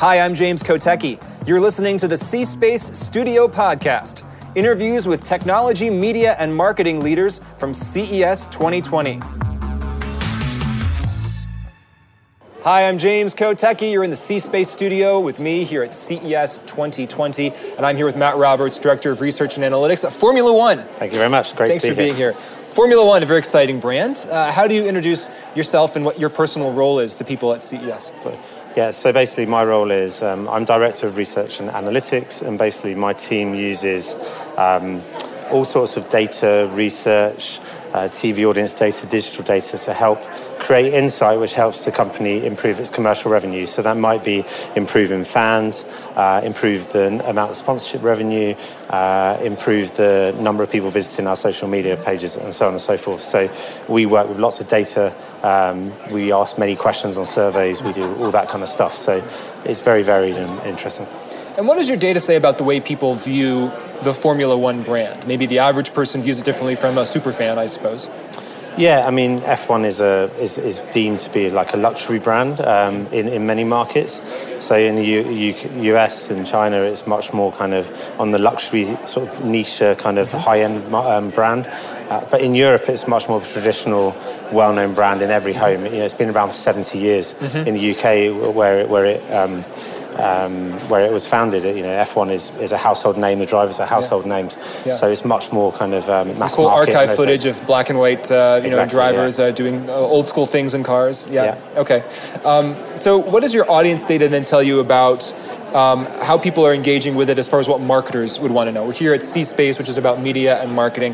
Hi, I'm James Kotecki. You're listening to the C Space Studio Podcast interviews with technology, media, and marketing leaders from CES 2020. Hi, I'm James Kotecki. You're in the C Space studio with me here at CES 2020, and I'm here with Matt Roberts, Director of Research and Analytics at Formula One. Thank you very much. Great Thanks to be for being here. Formula One, a very exciting brand. Uh, how do you introduce yourself and what your personal role is to people at CES? Yeah, so basically, my role is um, I'm Director of Research and Analytics, and basically, my team uses um, all sorts of data, research, uh, TV audience data, digital data to help create insight which helps the company improve its commercial revenue. So that might be improving fans, uh, improve the amount of sponsorship revenue, uh, improve the number of people visiting our social media pages, and so on and so forth. So we work with lots of data. Um, we ask many questions on surveys. We do all that kind of stuff. So it's very varied and interesting. And what does your data say about the way people view the Formula One brand? Maybe the average person views it differently from a super fan, I suppose. Yeah, I mean, F1 is a is, is deemed to be like a luxury brand um, in in many markets. So in the U, U, US and China, it's much more kind of on the luxury sort of niche kind of high end um, brand. Uh, but in Europe, it's much more of a traditional, well-known brand in every home. You know, it's been around for 70 years. Mm-hmm. In the UK, where it, where it um, um, where it was founded. You know, F1 is, is a household name. The drivers are household yeah. names, yeah. so it's much more kind of um, mass cool market. archive footage of black and white, uh, you exactly, know, drivers yeah. uh, doing uh, old school things in cars. Yeah. Okay. Um, so, what does your audience data then tell you about? Um, how people are engaging with it as far as what marketers would want to know. We're here at C Space, which is about media and marketing.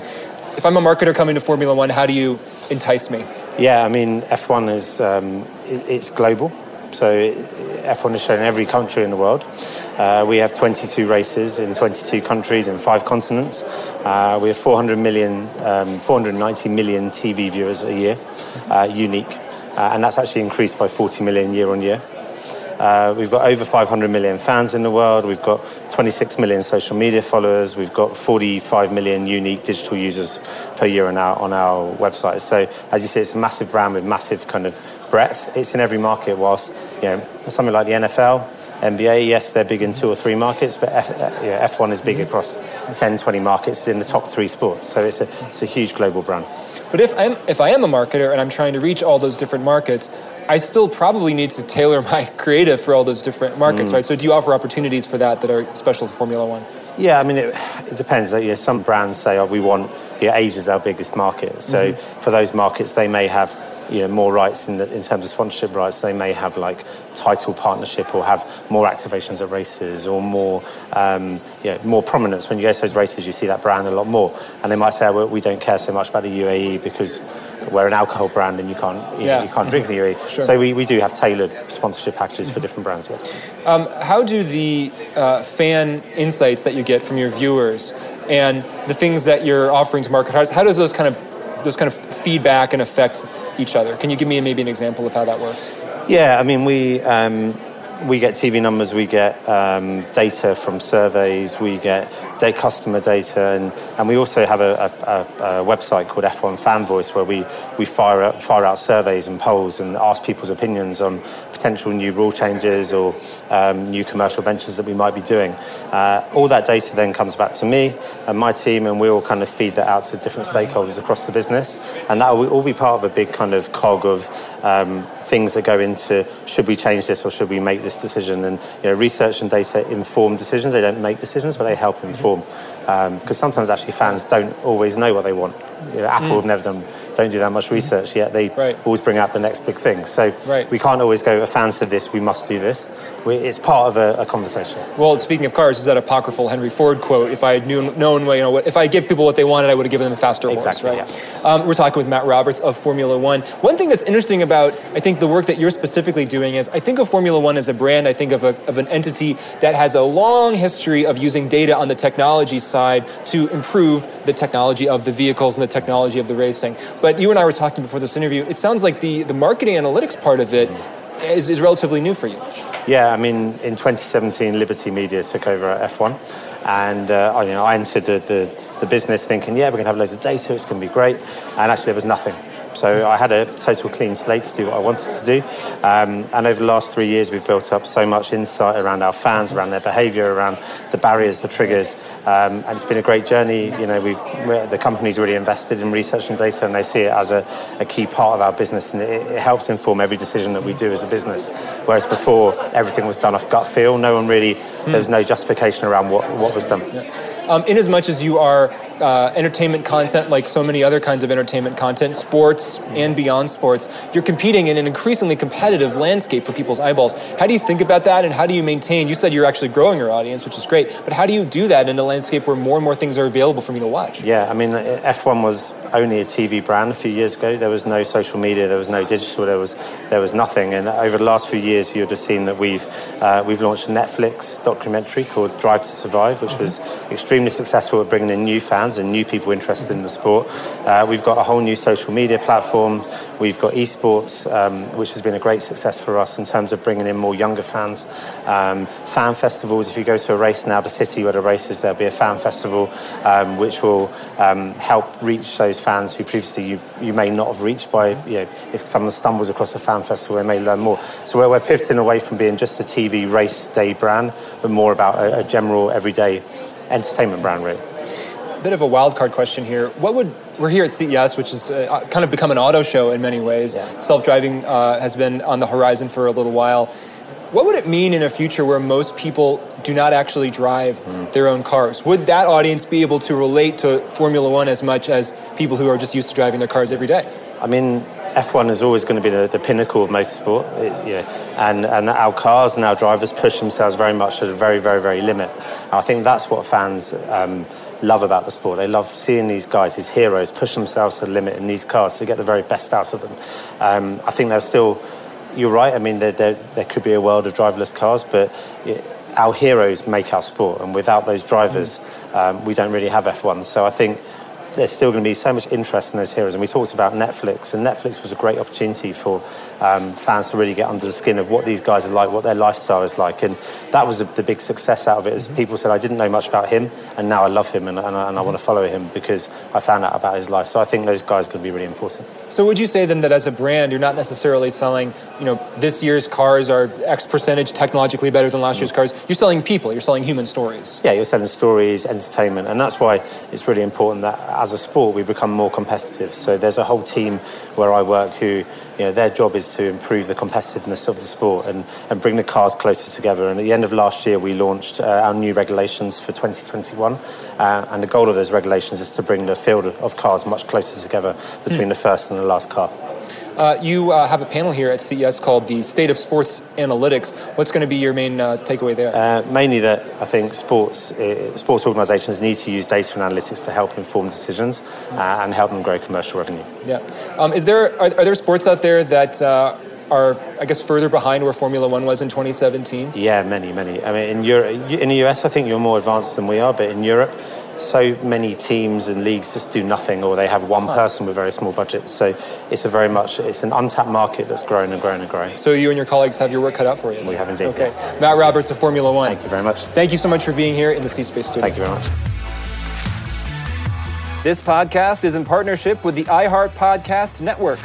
If I'm a marketer coming to Formula One, how do you entice me? Yeah, I mean, F1 is um, it's global. So F1 is shown in every country in the world. Uh, we have 22 races in 22 countries in five continents. Uh, we have 400 million, um, 490 million TV viewers a year, uh, unique, uh, and that's actually increased by 40 million year on year. Uh, we've got over 500 million fans in the world. We've got 26 million social media followers. We've got 45 million unique digital users per year on our on our website. So, as you see, it's a massive brand with massive kind of breadth. It's in every market. Whilst you know something like the NFL, NBA, yes, they're big in two or three markets, but F, you know, F1 is big across 10, 20 markets in the top three sports. So it's a, it's a huge global brand. But if, I'm, if I am a marketer and I'm trying to reach all those different markets, I still probably need to tailor my creative for all those different markets, mm. right? So do you offer opportunities for that that are special to Formula One? Yeah, I mean, it, it depends. Like, yeah, some brands say, oh, we want, yeah, Asia's our biggest market. So mm-hmm. for those markets, they may have you know more rights in, the, in terms of sponsorship rights. They may have like title partnership or have more activations at races or more um, yeah, more prominence. When you go to those races, you see that brand a lot more. And they might say, well, we don't care so much about the UAE because we're an alcohol brand and you can't you, yeah. know, you can't drink in the UAE. Sure. So we, we do have tailored sponsorship packages for different brands. Yeah. Um, how do the uh, fan insights that you get from your viewers and the things that you're offering to marketers, how does those kind of those kind of feedback and affect each other. Can you give me maybe an example of how that works? Yeah, I mean, we um, we get TV numbers, we get um, data from surveys, we get day customer data, and, and we also have a, a, a, website called F1 Fan Voice where we, we fire, fire out surveys and polls and ask people's opinions on potential new rule changes or um, new commercial ventures that we might be doing. Uh, all that data then comes back to me and my team, and we all kind of feed that out to different stakeholders across the business, and that will all be part of a big kind of cog of um, things that go into should we change this or should we make this decision. And you know, research and data inform decisions. They don't make decisions, but they help inform. Because um, sometimes actually fans don't always know what they want. You know, Apple mm. have never done don't do that much research yet. They right. always bring out the next big thing. So right. we can't always go, a fan said this, we must do this. We, it's part of a, a, conversation. Well, speaking of cars, is that apocryphal Henry Ford quote? If I had knew, known, you know, if I give people what they wanted, I would have given them a faster exactly, horse, right? Yeah. Um, we're talking with Matt Roberts of Formula One. One thing that's interesting about, I think, the work that you're specifically doing is, I think of Formula One as a brand. I think of, a, of an entity that has a long history of using data on the technology side to improve the technology of the vehicles and the technology of the racing. But you and I were talking before this interview. It sounds like the, the marketing analytics part of it is, is relatively new for you. Yeah, I mean, in 2017, Liberty Media took over at F1, and uh, I, you know, I entered the, the, the business thinking, yeah, we're going to have loads of data, it's going to be great, and actually there was nothing. So I had a total clean slate to do what I wanted to do. Um, and over the last three years, we've built up so much insight around our fans, around their behaviour, around the barriers, the triggers. Um, and it's been a great journey. You know, we've the company's really invested in research and data, and they see it as a, a key part of our business, and it, it, helps inform every decision that we do as a business. Whereas before, everything was done off gut feel. No one really, mm. there was no justification around what, what was done. Yeah. Um, in as much as you are uh, entertainment content, like so many other kinds of entertainment content, sports and beyond sports, you're competing in an increasingly competitive landscape for people's eyeballs. How do you think about that, and how do you maintain? You said you're actually growing your audience, which is great, but how do you do that in a landscape where more and more things are available for me to watch? Yeah, I mean, F1 was only a TV brand a few years ago. There was no social media, there was no digital, there was there was nothing. And over the last few years, you'd have seen that we've uh, we've launched a Netflix documentary called Drive to Survive, which mm-hmm. was extremely successful at bringing in new fans and new people interested in the sport. Uh, we've got a whole new social media platform. We've got esports, um, which has been a great success for us in terms of bringing in more younger fans. Um, fan festivals. If you go to a race now, the city where the race is, there'll be a fan festival, um, which will um, help reach those fans who previously you, you may not have reached by, you know, if someone stumbles across a fan festival, they may learn more. So we're, we're pivoting away from being just a TV race day brand, but more about a, a general everyday entertainment brand, really. Bit of a wild card question here. What would we're here at CES, which has uh, kind of become an auto show in many ways. Yeah. Self-driving uh, has been on the horizon for a little while. What would it mean in a future where most people do not actually drive mm. their own cars? Would that audience be able to relate to Formula One as much as people who are just used to driving their cars every day? I mean, F1 is always going to be the, the pinnacle of motorsport, it, yeah. and, and our cars and our drivers push themselves very much to the very, very, very limit. And I think that's what fans um, love about the sport. They love seeing these guys, these heroes, push themselves to the limit in these cars to get the very best out of them. Um, I think they're still you're right. I mean, there, there, there could be a world of driverless cars, but it, our heroes make our sport, and without those drivers, mm. um, we don't really have F1. So I think there's still going to be so much interest in those heroes. And we talked about Netflix, and Netflix was a great opportunity for um, fans to really get under the skin of what these guys are like, what their lifestyle is like. And that was a, the big success out of it. Is mm-hmm. people said, I didn't know much about him, and now I love him, and, and, I, I want to follow him because I found out about his life. So I think those guys could be really important. So would you say then that as a brand, you're not necessarily selling, you know, this year's cars are X percentage technologically better than last mm-hmm. year's cars? You're selling people. You're selling human stories. Yeah, you're selling stories, entertainment, and that's why it's really important that as a sport we become more competitive. So there's a whole team where I work who, you know, their job is to improve the competitiveness of the sport and, and bring the cars closer together. And at the end of last year, we launched uh, our new regulations for 2021. Uh, and the goal of those regulations is to bring the field of cars much closer together between mm. the first and the last car. Uh, you uh, have a panel here at CES called the State of Sports Analytics. What's going to be your main uh, takeaway there? Uh, mainly that I think sports uh, sports organisations need to use data and analytics to help inform decisions uh, and help them grow commercial revenue. Yeah. Um, is there are, are, there sports out there that are, I guess, further behind where Formula One was in 2017? Yeah, many, many. I mean, in Europe, in the US, I think you're more advanced than we are, but in Europe, so many teams and leagues just do nothing or they have one person with very small budgets. So it's a very much it's an untapped market that's growing and growing and growing so you and your colleagues have your work cut out for you? We have indeed okay. yeah. matt roberts of formula one. Thank you very much. Thank you so much for being here in the c space studio. Thank you very much. This podcast is in partnership with the iheart podcast network